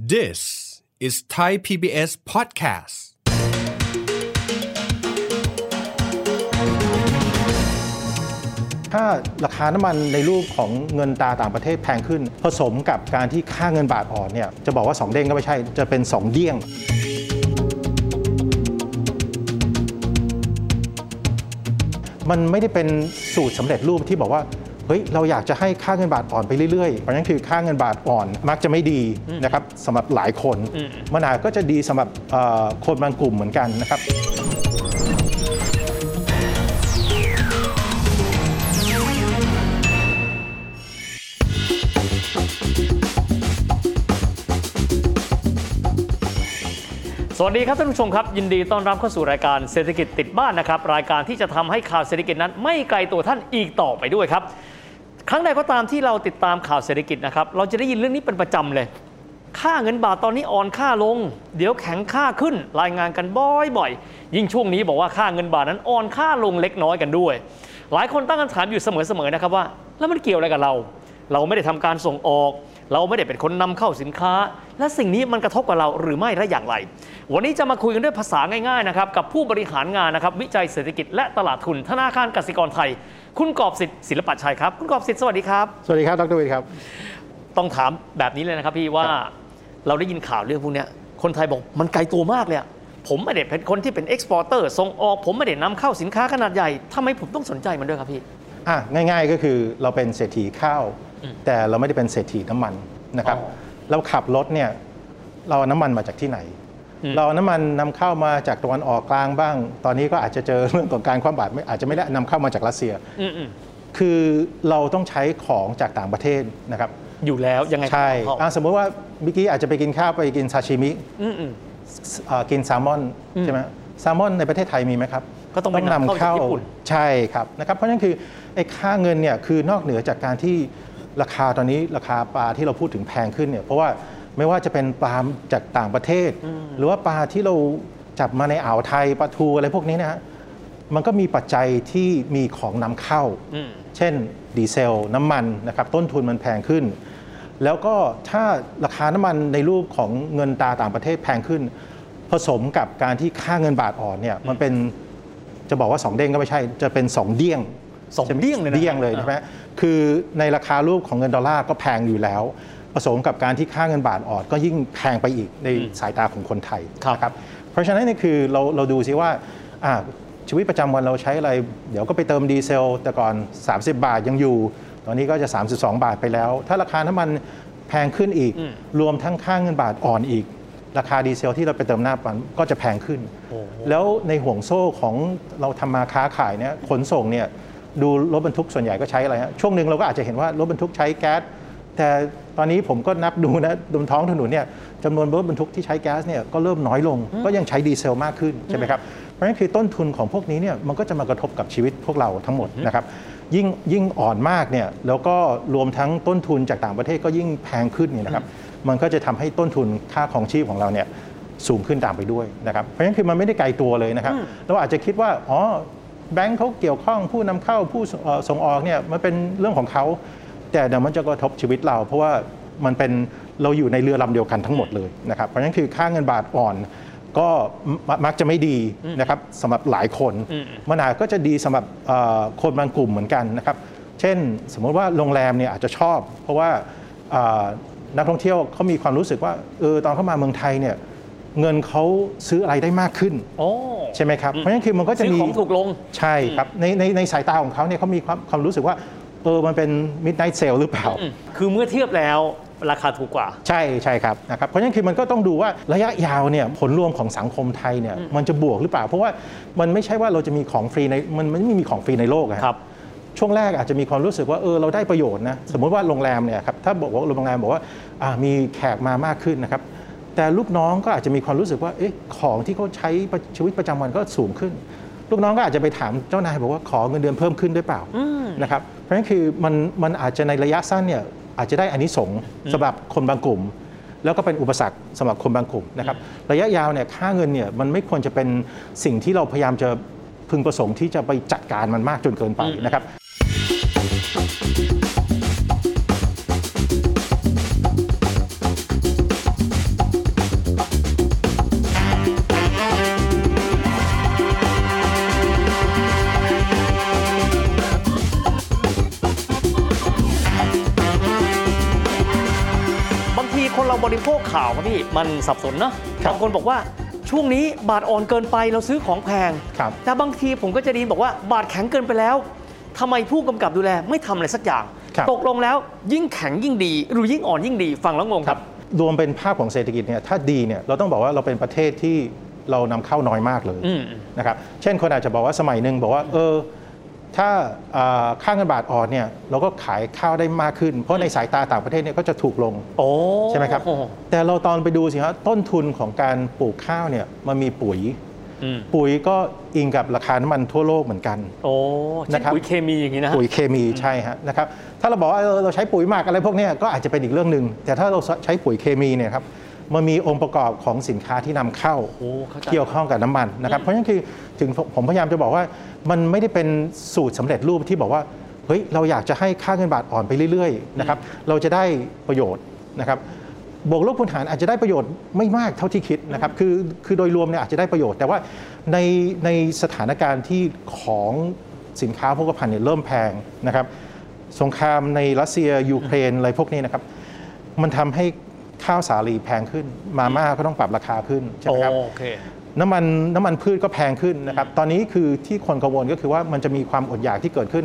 This is Thai PBS podcast. ถ้าราคาน้ำมันในรูปของเงินตาต่างประเทศแพงขึ้น ผสมกับการที่ค่าเงินบาทอ่อนเนี่ยจะบอกว่า 2 เด้งก็ไม่ใช่ จะเป็น 2 เดี้ยง มันไม่ได้เป็นสูตรสำเร็จรูปที่บอกว่า เฮ้ยเราอยากจะให้ค่าเงินบาทอ่อนไปเรื่อยๆเพราะฉะนั้นคือค่าเงินบาทอ่อนมักจะไม่ดีนะครับสำหรับหลายคนมันอาจก็จะดีสำหรับเอ่อคนบางกลุ่มเหมือนกันนะครับสวัสดีครับท่านผู้ชมครับ ยินดีต้อนรับเข้าสู่รายการเศรษฐกิจติดบ้านนะครับ รายการที่จะทำให้ข่าวเศรษฐกิจนั้นไม่ไกลตัวท่านอีกต่อไปด้วยครับ ครั้งใดก็ตามที่เราติดตามข่าวเศรษฐกิจนะครับ เราจะได้ยินเรื่องนี้เป็นประจำเลย ค่าเงินบาทตอนนี้อ่อนค่าลง เดี๋ยวแข็งค่าขึ้น รายงานกันบ่อยๆ ยิ่งช่วงนี้บอกว่าค่าเงินบาทนั้นอ่อนค่าลงเล็กน้อยกันด้วย หลายคนตั้งคำถามอยู่เสมอๆนะครับว่า แล้วมันเกี่ยวอะไรกับเรา เราไม่ได้ทำการส่งออก เราไม่ได้เป็นคนนำเข้าสินค้า และสิ่งนี้มันกระทบกับเราหรือไม่และอย่างไร วันนี้จะมาคุยกันด้วยภาษาง่ายๆนะครับกับผู้บริหารงานนะครับวิจัยเศรษฐกิจและตลาดทุนธนาคารกสิกรไทย คุณกอบสิทธิ์ศิลปชัยครับ คุณกอบสิทธิ์สวัสดีครับ สวัสดีครับ ดร.วิทย์ครับ ต้องถามแบบนี้เลยนะครับพี่ว่าเราได้ยินข่าวเรื่องพวกเนี้ยคนไทยบอกมันไกลตัวมากเลยอะผมไม่ได้เป็นคนที่เป็น exporter ส่งออก ผมไม่ได้นำเข้าสินค้าขนาดใหญ่ทำไมผมต้องสนใจมันด้วยครับพี่อะง่าย ๆก็คือเราเป็นเศรษฐีข้าว แต่เราไม่ได้เป็นเศรษฐีน้ำมันนะครับอ๋อเราขับรถเนี่ยเราเอาน้ำมันมาจากที่ไหน เราเอาน้ำมันนำเข้ามาจากตะวันออกกลางบ้าง ตอนนี้ก็อาจจะเจอเรื่องของการคว่ำบาตรไม่อาจจะไม่ได้นำเข้ามาจากรัสเซียอืมอืมคือเราต้องใช้ของจากต่างประเทศนะครับ อยู่แล้วยังไงก็ใช่ต้องเข้าอะสมมติว่าเมื่อกี้อาจจะไปกินข้าวไปกินซาชิมิอืมอืมเอ่อกินแซลมอนใช่ไหมแซลมอนในประเทศไทยมีไหมครับก็ต้องไปนำเข้าจากญี่ปุ่นใช่ครับนะครับ เพราะฉะนั้นคือไอ้ค่าเงินเนี่ยคือนอกเหนือจากการที่ราคาตอนนี้ราคาปลาที่เราพูดถึงแพงขึ้นเนี่ยเพราะว่า ไม่ว่าจะเป็นปลาจากต่างประเทศ หรือว่าปลาที่เราจับมาในอ่าวไทยปลาทูอะไรพวกนี้นะฮะมันก็มีปัจจัยที่มีของนำเข้าอืมเช่นดีเซล น้ำมันนะครับต้นทุนมันแพงขึ้น แล้วก็ถ้าราคาน้ำมันในรูปของเงินตราต่างประเทศแพงขึ้น ผสมกับการที่ค่าเงินบาทอ่อนเนี่ยมันเป็นจะบอกว่า2เด้งก็ไม่ใช่ จะเป็น2เดี้ยงสองเดี้ยงเลยนะเดี้ยงเลยใช่ไหมคือในราคารูปของเงินดอลลาร์ก็แพงอยู่แล้วผ สมกับการที่ค่าเงินบาทอ่อนก็ยิ่งแพงไปอีกในสายตาของคนไทยครับนะครับเพราะฉะนั้นนี่คือเราเราดูซิว่าอ่าชีวิตประจำวันเราใช้อะไร เดี๋ยวก็ไปเติมดีเซล แต่ก่อน 30 บาทยังอยู่ ตอนนี้ก็จะ 32 บาทไปแล้ว ถ้าราคาน้ำมันแพงขึ้นอีก รวมทั้งค่าเงินบาทอ่อนอีก ราคาดีเซลที่เราไปเติมหน้าปั๊มก็จะแพงขึ้นโอ้โหแล้วในห่วงโซ่ของเราทำมาค้าขายเนี่ยขนส่งเนี่ยดูรถบรรทุกส่วนใหญ่ก็ใช้อะไรฮะช่วงหนึ่งเราก็อาจจะเห็นว่ารถบรรทุกใช้แก๊ส แต่ตอนนี้ผมก็นับดูนะบนท้องถนนเนี่ยจำนวนรถบรรทุกที่ใช้แก๊สเนี่ยก็เริ่มน้อยลง ก็ยังใช้ดีเซลมากขึ้นใช่ไหมครับเพราะฉะนั้นคือต้นทุนของพวกนี้เนี่ยมันก็จะมากระทบกับชีวิตพวกเราทั้งหมดนะครับยิ่งยิ่งอ่อนมากเนี่ยแล้วก็รวมทั้งต้นทุนจากต่างประเทศก็ยิ่งแพงขึ้นเนี่ยนะครับมันก็จะทำให้ต้นทุนค่าของชีพของเราเนี่ยสูงขึ้นตามไปด้วยนะครับเพราะฉะนั้นคือมันไม่ได้ไกลตัวเลยนะครับเราอาจจะคิดว่าอ๋อแบงค์เขาเกี่ยวข้องผู้นำเข้าผู้เอ่อส่งออกเนี่ยมันเป็นเรื่องของเขา แต่เดี๋ยวมันจะกระทบชีวิตเรา เพราะว่ามันเป็นเราอยู่ในเรือลำเดียวกันทั้งหมดเลยนะครับเพราะฉะนั้นคือค่าเงินบาทอ่อนก็มมักจะไม่ดีนะครับสำหรับหลายคนมันอาจก็จะดีสำหรับเอ่อคนบางกลุ่มเหมือนกันนะครับ เช่นสมมติว่าโรงแรมเนี่ยอาจจะชอบ เพราะว่าเอ่อนักท่องเที่ยวเขามีความรู้สึกว่าเออตอนเข้ามาเมืองไทยเนี่ยเงินเขาซื้ออะไรได้มากขึ้นโอ้ใช่ไหมครับเพราะฉะนั้นคือมันก็จะซื้อมีของถูกลงใช่ครับในในในสายตาของเขาเนี่ยเขามีความความรู้สึกว่า เออมันเป็น midnight sale หรือเปล่าอืมคือเมื่อเทียบแล้วราคาถูกกว่า ใช่ใช่ครับนะครับเพราะฉะนั้นคือมันก็ต้องดูว่าระยะยาวเนี่ยผลรวมของสังคมไทยเนี่ยมันจะบวกหรือเปล่า เพราะว่ามันไม่ใช่ว่าเราจะมีของฟรีในมันมันไม่มีของฟรีในโลกอะครับช่วงแรกอาจจะมีความรู้สึกว่าเออเราได้ประโยชน์นะสมมุติว่าโรงแรมเนี่ยครับถ้าบอกว่าโรงแรมบอกว่าอ่ามีแขกมามากขึ้นนะครับแต่ลูกน้องก็อาจจะมีความรู้สึกว่าเอ๊ะของที่เขาใช้ประชีวิตประจำวันก็สูงขึ้น ลูกน้องก็อาจจะไปถามเจ้านายบอกว่าขอเงินเดือนเพิ่มขึ้นด้วยเปล่านะครับเพราะฉะนั้นคือมันมันอาจจะในระยะสั้นเนี่ยอาจจะได้อานิสงส์สำหรับคนบางกลุ่ม แล้วก็เป็นอุปสรรคสำหรับคนบางกลุ่มนะครับระยะยาวเนี่ยค่าเงินเนี่ยมันไม่ควรจะเป็นสิ่งที่เราพยายามจะพึงประสงค์ที่จะไปจัดการมันมากจนเกินไปนะครับ บริโภคข่าวครับพี่มันสับสนเนาะครับบางคนบอกว่าช่วงนี้บาทอ่อนเกินไปเราซื้อของแพงครับแต่บางทีผมก็จะไดีบอกว่าบาทแข็งเกินไปแล้วทำไมผู้กำกับดูแลไม่ทำอะไรสักอย่างครับตกลงแล้วยิ่งแข็งยิ่งดี หรือยิ่งอ่อนยิ่งดีฟังแล้วงงครับ รวมเป็นภาพของเศรษฐกิจเนี่ยถ้าดีเนี่ยเราต้องบอกว่าเราเป็นประเทศที่เรานำเข้าน้อยมากเลยอืมนะครับ เช่นคนอาจจะบอกว่าสมัยหนึ่งบอกว่าเออ ถ้าอ่าค่าเงินบาทอ่อนเนี่ยเราก็ขายข้าวได้มากขึ้น เพราะในสายตาต่างประเทศเนี่ยก็จะถูกลงโอ้ใช่ไหมครับ แต่เราตอนไปดูสิครับต้นทุนของการปลูกข้าวเนี่ยมันมีปุ๋ยอืมปุ๋ยก็อิงกับราคาน้ำมันทั่วโลกเหมือนกันโอ้เช่นนะครับปุ๋ยเคมีอย่างนี้นะฮะปุ๋ยเคมีใช่ฮะนะครับถ้าเราบอกว่าเออเราใช้ปุ๋ยหมักอะไรพวกเนี้ยก็อาจจะเป็นอีกเรื่องหนึ่งแต่ถ้าเราใช้ปุ๋ยเคมีเนี่ยครับ มันมีองค์ประกอบของสินค้าที่นำเข้าโอ้เข้าใจเกี่ยวข้องกับน้ำมันนะครับ เพราะฉะนั้นคือถึงผมพยายามจะบอกว่ามันไม่ได้เป็นสูตรสำเร็จรูปที่บอกว่าเฮ้ยเราอยากจะให้ค่าเงินบาทอ่อนไปเรื่อยๆนะครับเราจะได้ประโยชน์นะครับบวกลบคูณหารอาจจะได้ประโยชน์ไม่มากเท่าที่คิดนะครับคือคือโดยรวมเนี่ยอาจจะได้ประโยชน์ แต่ว่าในในสถานการณ์ที่ของสินค้าโภคภัณฑ์เนี่ยเริ่มแพงนะครับสงครามในรัสเซียยูเครนอะไรพวกนี้นะครับมันทำให้ ข้าวสาลีแพงขึ้น มาม่าก็ต้องปรับราคาขึ้นใช่ไหมครับโอเคน้ำมันน้ำมันพืชก็แพงขึ้นนะครับตอนนี้คือที่คนกังวลก็คือว่ามันจะมีความอดอยากที่เกิดขึ้น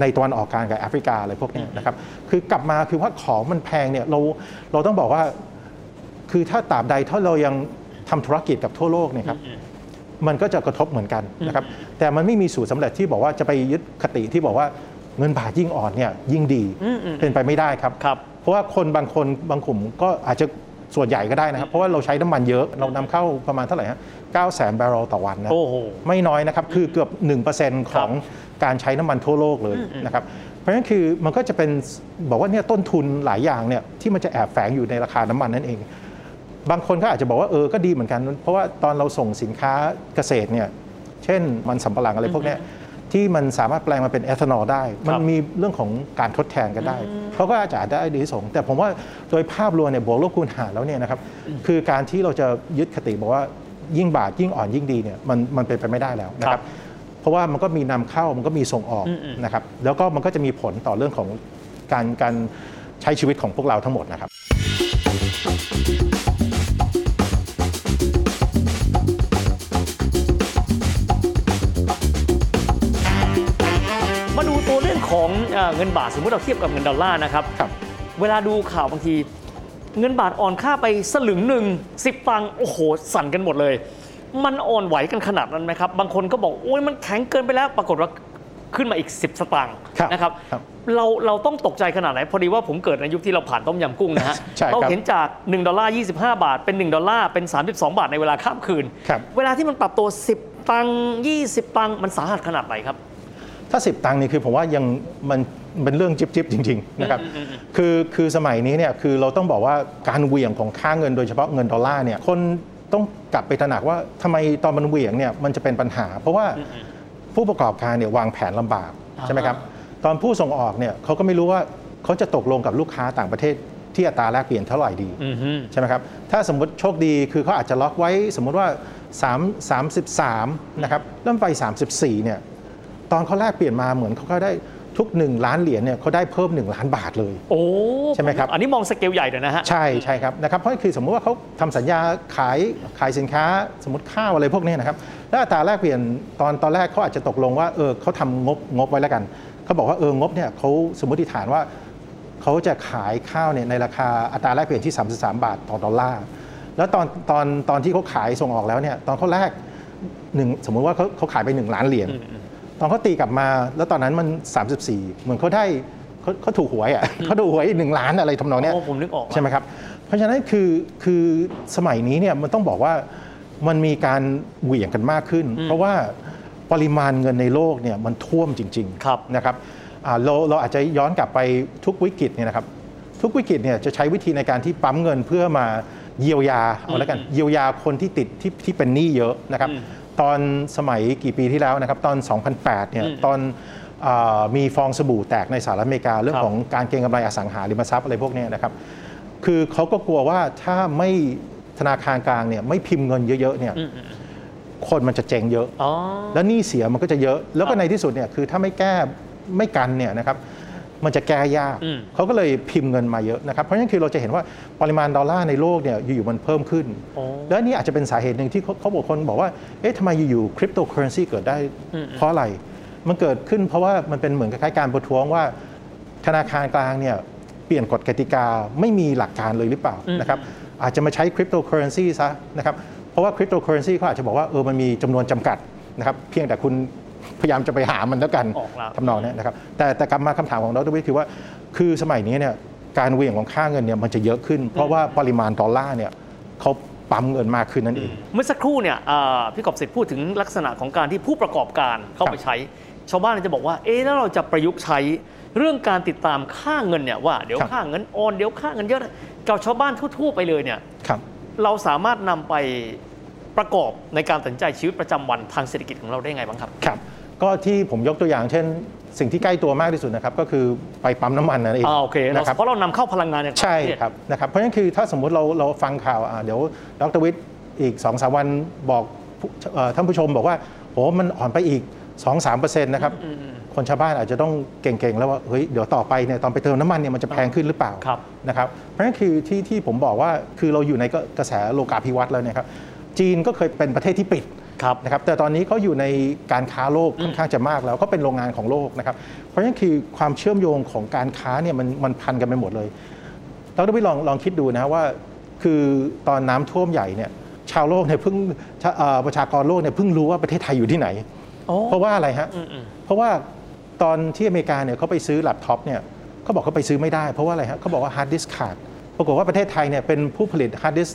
ในตะวันออกกลางกับแอฟริกาอะไรพวกนี้นะครับคือกลับมาคือว่าของมันแพงเนี่ยเราเราต้องบอกว่า คือถ้าตราบใดถ้าเรายังทำธุรกิจกับทั่วโลกเนี่ยครับมันก็จะกระทบเหมือนกันนะครับแต่มันไม่มีสูตรสำเร็จที่บอกว่าจะไปยึดคติที่บอกว่าเงินบาทยิ่งอ่อนเนี่ยยิ่งดีอืมอืมเป็นไปไม่ได้ครับครับ เพราะว่าคนบางคนบางกลุ่มก็อาจจะส่วนใหญ่ก็ได้นะครับ เพราะว่าเราใช้น้ำมันเยอะเรานำเข้าประมาณเท่าไหร่ฮะ9แสนบาร์เรลต่อวันนะโอ้โหไม่น้อยนะครับคือเกือบ 1%ของการใช้น้ำมันทั่วโลกเลยนะครับเพราะฉะนั้นคือมันก็จะเป็นบอกว่าเนี่ยต้นทุนหลายอย่างเนี่ยที่มันจะแอบแฝงอยู่ในราคาน้ำมันนั่นเอง บางคนก็อาจจะบอกว่าเออก็ดีเหมือนกัน เพราะว่าตอนเราส่งสินค้าเกษตรเนี่ยเช่นมันสำปะหลังอะไรพวกเนี้ย ที่มันสามารถแปลงมาเป็นเอทานอลได้ มันมีเรื่องของการทดแทนกันได้เขาก็อาจจะได้ดีที่สงแต่ผมว่าโดยภาพรวมเนี่ยบวกลบคูณหารแล้วเนี่ยนะครับคือการที่เราจะยึดคติบอกว่ายิ่งบาทยิ่งอ่อนยิ่งดีเนี่ยมันมันเป็นไปไม่ได้แล้วนะคครัรับบเพราะว่ามันก็มีนำเข้ามันก็มีส่งออกอืมๆนะครับแล้วก็มันก็จะมีผลต่อเรื่องของการการใช้ชีวิตของพวกเราทั้งหมดนะครับ ของเอ่อเงินบาทสมมติเราเทียบกับเงินดอลลาร์นะครับครับเวลาดูข่าวบางที เงินบาทอ่อนค่าไปสลึงหนึ่งสิบตังค์โอ้โห สั่นกันหมดเลย มันอ่อนไหวกันขนาดนั้นไหมครับ บางคนก็บอกโอ้ยมันแข็งเกินไปแล้ว ปรากฏว่าขึ้นมาอีก 10 สตางค์ครับนะครับครับเราเราต้องตกใจขนาดไหน พอดีว่าผมเกิดในยุคที่เราผ่านต้มยำกุ้งนะฮะใช่ครับเราเห็นจาก 1 ดอลลาร์ 25 บาท เป็น 1 ดอลลาร์ เป็น 32 บาทในเวลาข้ามคืนครับเวลาที่มันปรับตัว 10 ตังค์20 ตังค์มันสาหัสขนาดไหนครับ ถ้า 10 ตังค์นี่คือผมว่ายังมันเป็นเรื่องจิบจิบๆจริงๆนะครับคือคือสมัยนี้เนี่ยคือเราต้องบอกว่าการเหวี่ยงของค่าเงินโดยเฉพาะเงินดอลลาร์เนี่ยคนต้องกลับไปตระหนักว่าทำไมตอนมันเหวี่ยงเนี่ยมันจะเป็นปัญหา เพราะว่าผู้ประกอบการเนี่ยวางแผนลำบากอ่าใช่ไหมครับตอนผู้ส่งออกเนี่ยเขาก็ไม่รู้ว่าเขาจะตกลงกับลูกค้าต่างประเทศที่อัตราแลกเปลี่ยนเท่าไหร่ดีอือฮึใช่ไหมครับถ้าสมมติโชคดีคือเขาอาจจะล็อกไว้สมมติว่า 3 33นะครับเริ่มไป 34เนี่ย ตอนเขาแลกเปลี่ยนมาเหมือนเขาก็ได้ทุก 1 ล้านเหรียญเนี่ยเขาได้เพิ่ม 1 ล้านบาทเลย โอ้ใช่ไหมครับ อันนี้มองสเกลใหญ่เลยนะฮะ ใช่ใช่ครับนะครับเพราะคือสมมุติว่าเขาทำสัญญาขายขายสินค้าสมมติข้าวอะไรพวกเนี้ยนะครับแล้วอัตราแลกเปลี่ยนตอนตอนแรกเขาอาจจะตกลงว่าเออเขาทำงบงบไว้แล้วกันเขาบอกว่าเอองบเนี่ยเขาสมมติฐานว่าเขาจะขายข้าวเนี่ยในราคาอัตราแลกเปลี่ยนที่ 33 บาทต่อดอลลาร์แล้วตอนตอนตอนที่เขาขายส่งออกแล้วเนี่ยตอนเขาแลกหนึ่งสมมุติว่าเขาเขาขายไป 1 ล้านเหรียญ ตอนเขาตีกลับมา แล้วตอนนั้นมัน 34 เหมือนเขาได้เขาเขาถูกหวยอะเขาถูกหวยหนึ่งล้านอะไรทำนองเนี้ยโอ้ผมนึกออกใช่ไหมครับ เพราะฉะนั้นคือคือสมัยนี้เนี่ยมันต้องบอกว่ามันมีการเหวี่ยงกันมากขึ้น เพราะว่าปริมาณเงินในโลกเนี่ยมันท่วมจริงครับๆนะครับอ่าเราเราอาจจะย้อนกลับไปทุกวิกฤตเนี่ยนะครับทุกวิกฤตเนี่ยจะใช้วิธีในการที่ปั๊มเงินเพื่อมา เยียวยาเอาแล้วกันเยียวยาคนที่ติดที่ที่เป็นหนี้เยอะนะครับตอนสมัยกี่ปีที่แล้วนะครับตอน 2008 เนี่ยตอนอามีฟองสบู่แตกในสหรัฐอเมริกา เรื่องครับของการเก็งกำไรอสังหาริมทรัพย์อะไรพวกเนี้ยนะครับคือเขาก็กลัวว่าถ้าไม่ธนาคารกลางเนี่ยไม่พิมพ์เงินเยอะๆเนี่ยคนมันจะเจ๊งเยอะอ๋อแล้วหนี้เสียมันก็จะเยอะ แล้วคก็รับในที่สุดเนี่ยคือถ้าไม่แก้ไม่กันเนี่ยนะครับ มันจะแก้ยากอืมเขาก็เลยพิมพ์เงินมาเยอะนะครับเพราะฉะนั้นคือเราจะเห็นว่าปริมาณดอลลาร์ในโลกเนี่ยอยู่ๆมันเพิ่มขึ้นโอ้แล้วนี่อาจจะเป็นสาเหตุหนึ่งที่เขาเขาบอกคนบอกว่าเอ๊ะทำไมอยู่ๆคริปโตเคอเรนซีเกิดได้อืมเพราะอะไร มันเกิดขึ้นเพราะว่ามันเป็นเหมือนคล้ายๆการประท้วงว่าธนาคารกลางเนี่ยเปลี่ยนกฎกติกาไม่มีหลักการเลยหรือเปล่านะครับอาจจะมาใช้คริปโตเคอเรนซีซะนะครับเพราะว่าคริปโตเคอเรนซีเขาอาจจะบอกว่าเออมันมีจำนวนจำกัดนะครับเพียงแต่คุณ พยายามจะไปหามันแล้วกันออกแล้วทำนองเนี้ยนะครับแต่แต่กลับมาคำถามของดรวิทย์คือว่า คือสมัยนี้เนี่ยการเหวี่ยงของค่าเงินเนี่ยมันจะเยอะขึ้น เพราะว่าปริมาณดอลลาร์เนี่ยเขาปั๊มเงินมากขึ้นนั่นเองเมื่อสักครู่เนี่ยอ่าพี่กอบสิทธิ์พูดถึงลักษณะของการที่ผู้ประกอบการเข้าไปใช้ ชาวบ้านจะบอกว่าเอ๊ะแล้วเราจะประยุกต์ใช้เรื่องการติดตามค่าเงินเนี่ยว่าเดี๋ยวครับค่าเงินโอนเดี๋ยวค่าเงินเยอะกับชาวบ้านทั่วๆไปเลยเนี่ยครับเราสามารถนำไปประกอบในการตัดสินใจชีวิตประจำวันทางเศรษฐกิจของเราได้ไงบ้างครับครับ ก็ที่ผมยกตัวอย่างเช่น สิ่งที่ใกล้ตัวมากที่สุดนะครับก็คือไปปั๊มน้ำมันนั่นเองอ่าโอเคเรานะครับเพราะเรานำเข้าพลังงานจากต่างใช่ประเทศ ครับนะครับเพราะฉะนั้นคือถ้าสมมุติเราเราฟังข่าวอ่าเดี๋ยวดรวิทย์อีก2อสวันบอกผู้เอ่อท่านผู้ชมบอกว่าโหมันอ่อนไปอีก 2-3%นะครับคนชาวบ้านอาจจะต้องเก่งๆ แล้วว่าเฮ้ยเดี๋ยวต่อไปเนี่ยตอนไปเติมน้ำมันเนี่ยมันจะแพงขึ้นหรือเปล่าครับ นะครับเพราะฉะนั้นคือที่ที่ผมบอกว่าคือเราอยู่ในกกระแสโลกาภิวัตน์แล้วเนะครับจีนก็เคยเป็นประเทศที่ปิด ครับนะครับแต่ตอนนี้เขาอยู่ในการค้าโลกค่อนข้างจะมากแล้วเขาเป็นโรงงานของโลกนะครับเพราะฉะนั้นคือความเชื่อมโยงของการค้าเนี่ยมันมันพันกันไปหมดเลยเราต้องไปลองลองคิดดูนะว่า คือตอนน้ำท่วมใหญ่เนี่ยชาวโลกเนี่ยเพิ่งชาเอ่อประชากรโลกเนี่ยเพิ่งรู้ว่าประเทศไทยอยู่ที่ไหนโอ้เพราะว่าอะไรฮะอืมอืมเพราะว่าตอนที่อเมริกาเนี่ยเขาไปซื้อแล็ปท็อปเนี่ยเขาบอกเขาไปซื้อไม่ได้เพราะว่าอะไรฮะเขาบอกว่าฮาร์ดดิสก์ขาดปรากฏว่าประเทศไทยเนี่ยเป็นผู้ผลิตฮาร์ดดิสก์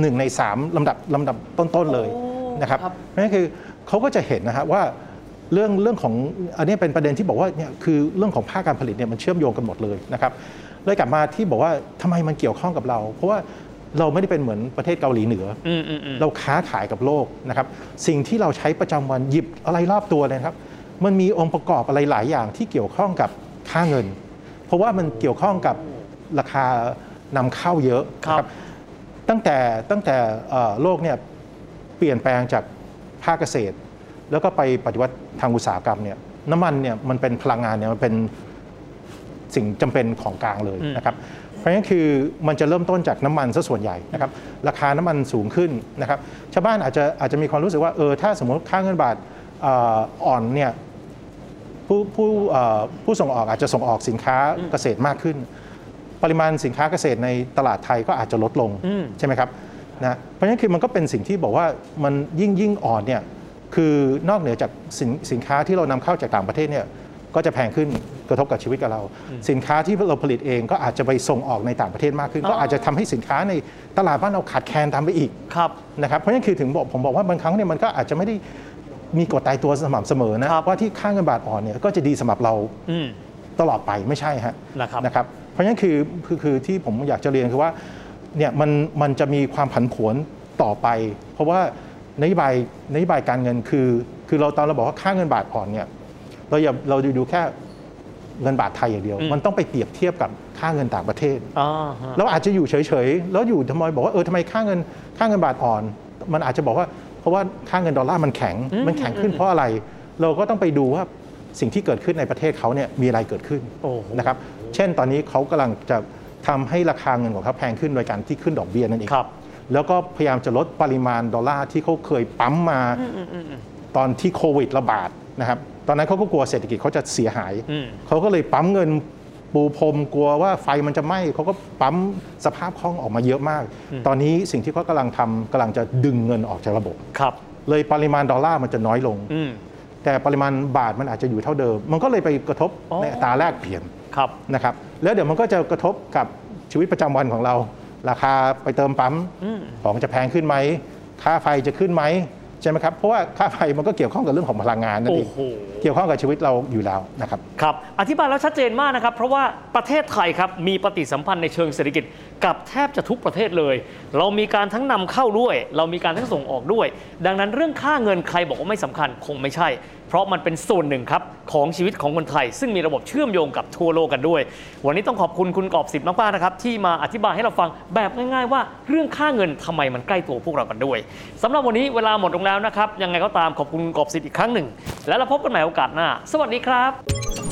หนึ่งในสามลำดับลำดับต้นๆเลยโอ้ นะครับครับเพราะฉะนั้นคือเขาก็จะเห็นนะฮะว่าเรื่องเรื่องของอันนี้เป็นประเด็นที่บอกว่าเนี่ยคือเรื่องของภาคการผลิตเนี่ยมันเชื่อมโยงกันหมดเลยนะครับเลยกลับมาที่บอกว่าทำไมมันเกี่ยวข้องกับเรา เพราะว่าเราไม่ได้เป็นเหมือนประเทศเกาหลีเหนืออืมอืมอืมเราค้าขายกับโลกนะครับ สิ่งที่เราใช้ประจำวันหยิบอะไรรอบตัวเลยนะครับ มันมีองค์ประกอบอะไรหลายอย่างที่เกี่ยวข้องกับค่าเงิน เพราะว่ามันเกี่ยวข้องกับราคานำเข้าเยอะครับนะตั้งแต่ตั้งแต่เอ่อโลกเนี่ยเปลี่ยนแปลงจากภาคเกษตร แล้วก็ไปปฏิวัติทางอุตสาหกรรมเนี่ยน้ำมันเนี่ยมันเป็นพลังงานเนี่ยมันเป็นสิ่งจำเป็นของกลางเลยอืมนะครับ เพราะฉะนั้นคือมันจะเริ่มต้นจากน้ำมันซะส่วนใหญ่นะครับ ราคาน้ำมันสูงขึ้นนะครับ ชาวบ้านอาจจะอาจจะมีความรู้สึกว่าเออถ้าสมมติค่าเงินบาทเอ่ออ่อนเนี่ยผู้ผู้เอ่อผู้ส่งออกอาจจะส่งออกสินค้าเกษตรมากขึ้น ปริมาณสินค้าเกษตรในตลาดไทยก็อาจจะลดลงอืมใช่ไหมครับ นะเพราะฉะนั้นคือมันก็เป็นสิ่งที่บอกว่ามันยิ่งยิ่งอ่อนเนี่ยคือนอกเหนือจากสินสินค้าที่เรานำเข้าจากต่างประเทศเนี่ยก็จะแพงขึ้นกระทบกับชีวิตกับเรา สินค้าที่เราผลิตเองก็อาจจะไปส่งออกในต่างประเทศมากขึ้นอ๋อก็อาจจะทำให้สินค้าในตลาดบ้านเราขาดแคลนตามไปอีกครับนะครับเพราะฉะนั้นคือถึงบอกผมบอกว่าบางครั้งเนี่ยมันก็อาจจะไม่ได้มีกฎตายตัวสม่ำเสมอนะครับว่าที่ค่าเงินบาทอ่อนเนี่ยก็จะดีสำหรับเราอืมตลอดไปไม่ใช่ฮะนะครับนะครับเพราะฉะนั้นคือคือคือที่ผมอยากจะเรียนคือว่า เนี่ยมันมันจะมีความผันผวนต่อไป เพราะว่านโยบายนโยบายการเงินคือ คือเราตอนเราบอกว่าค่าเงินบาทอ่อนเนี่ยเราอย่าเราดูดูแค่เงินบาทไทยอย่างเดียวอืมมันต้องไปเปรียบเทียบกับค่าเงินต่างประเทศอ่าฮะเราอาจจะอยู่เฉยๆแล้วอยู่ทำไมบอกว่าเออทำไมค่าเงินค่าเงินบาทอ่อน มันอาจจะบอกว่า เพราะว่าค่าเงินดอลลาร์มันแข็งอืมมันแข็งขึ้นเพราะอะไร เราก็ต้องไปดูว่าสิ่งที่เกิดขึ้นในประเทศเขาเนี่ยมีอะไรเกิดขึ้นโอ้โหนะครับ เช่นตอนนี้เขากำลังจะ ทำให้ราคาเงินของเขาแพงขึ้นโดยการที่ขึ้นดอกเบี้ยนั่นเองครับ แล้วก็พยายามจะลดปริมาณดอลลาร์ที่เขาเคยปั๊มมาตอนที่โควิดระบาดนะครับ ตอนนั้นเขาก็กลัวเศรษฐกิจเขาจะเสียหายอืมเขาก็เลยปั๊มเงินปูพรมกลัวว่าไฟมันจะไหม้เขาก็ปั๊มสภาพคล่องออกมาเยอะมาก ตอนนี้สิ่งที่เขากำลังทำกำลังจะดึงเงินออกจากระบบครับ เลยปริมาณดอลลาร์มันจะน้อยลงอืม แต่ปริมาณบาทมันอาจจะอยู่เท่าเดิม มันก็เลยไปกระทบอ๋อในอัตราแลกเปลี่ยนครับนะครับแล้วเดี๋ยวมันก็จะกระทบกับชีวิตประจำวันของเรา ราคาไปเติมปั๊มอืมของจะแพงขึ้นไหมค่าไฟจะขึ้นไหม ใช่ไหมครับเพราะว่าค่าไฟมันก็เกี่ยวข้องกับเรื่องของพลังงานนั่นเอโอ้งโหเกี่ยวข้องกับชีวิตเราอยู่แล้วนะครับครับอธิบายแล้วชัดเจนมากนะครับเพราะว่าประเทศไทยครับมีปฏิสัมพันธ์ในเชิงเศรษฐกิจกับแทบจะทุกประเทศเลย เรามีการทั้งนำเข้าด้วย เรามีการทั้งส่งออกด้วย ดังนั้นเรื่องค่าเงินใครบอกว่าไม่สำคัญคงไม่ใช่ เพราะมันเป็นส่วนหนึ่งครับของชีวิตของคนไทย ซึ่งมีระบบเชื่อมโยงกับทั่วโลกกันด้วย วันนี้ต้องขอบคุณคุณกอบสิบมากๆนะครับที่มาอธิบายให้เราฟังแบบง่าย ๆ ว่าเรื่องค่าเงินทำไมมันใกล้ตัวพวกเรากันด้วยสำหรับวันนี้เวลาหมดลงแล้วนะครับยังไงก็ตามขอบคุณคุณกอบสิบอีกครั้งหนึ่ง แล้วเราพบกันใหม่โอกาสหน้า สวัสดีครับ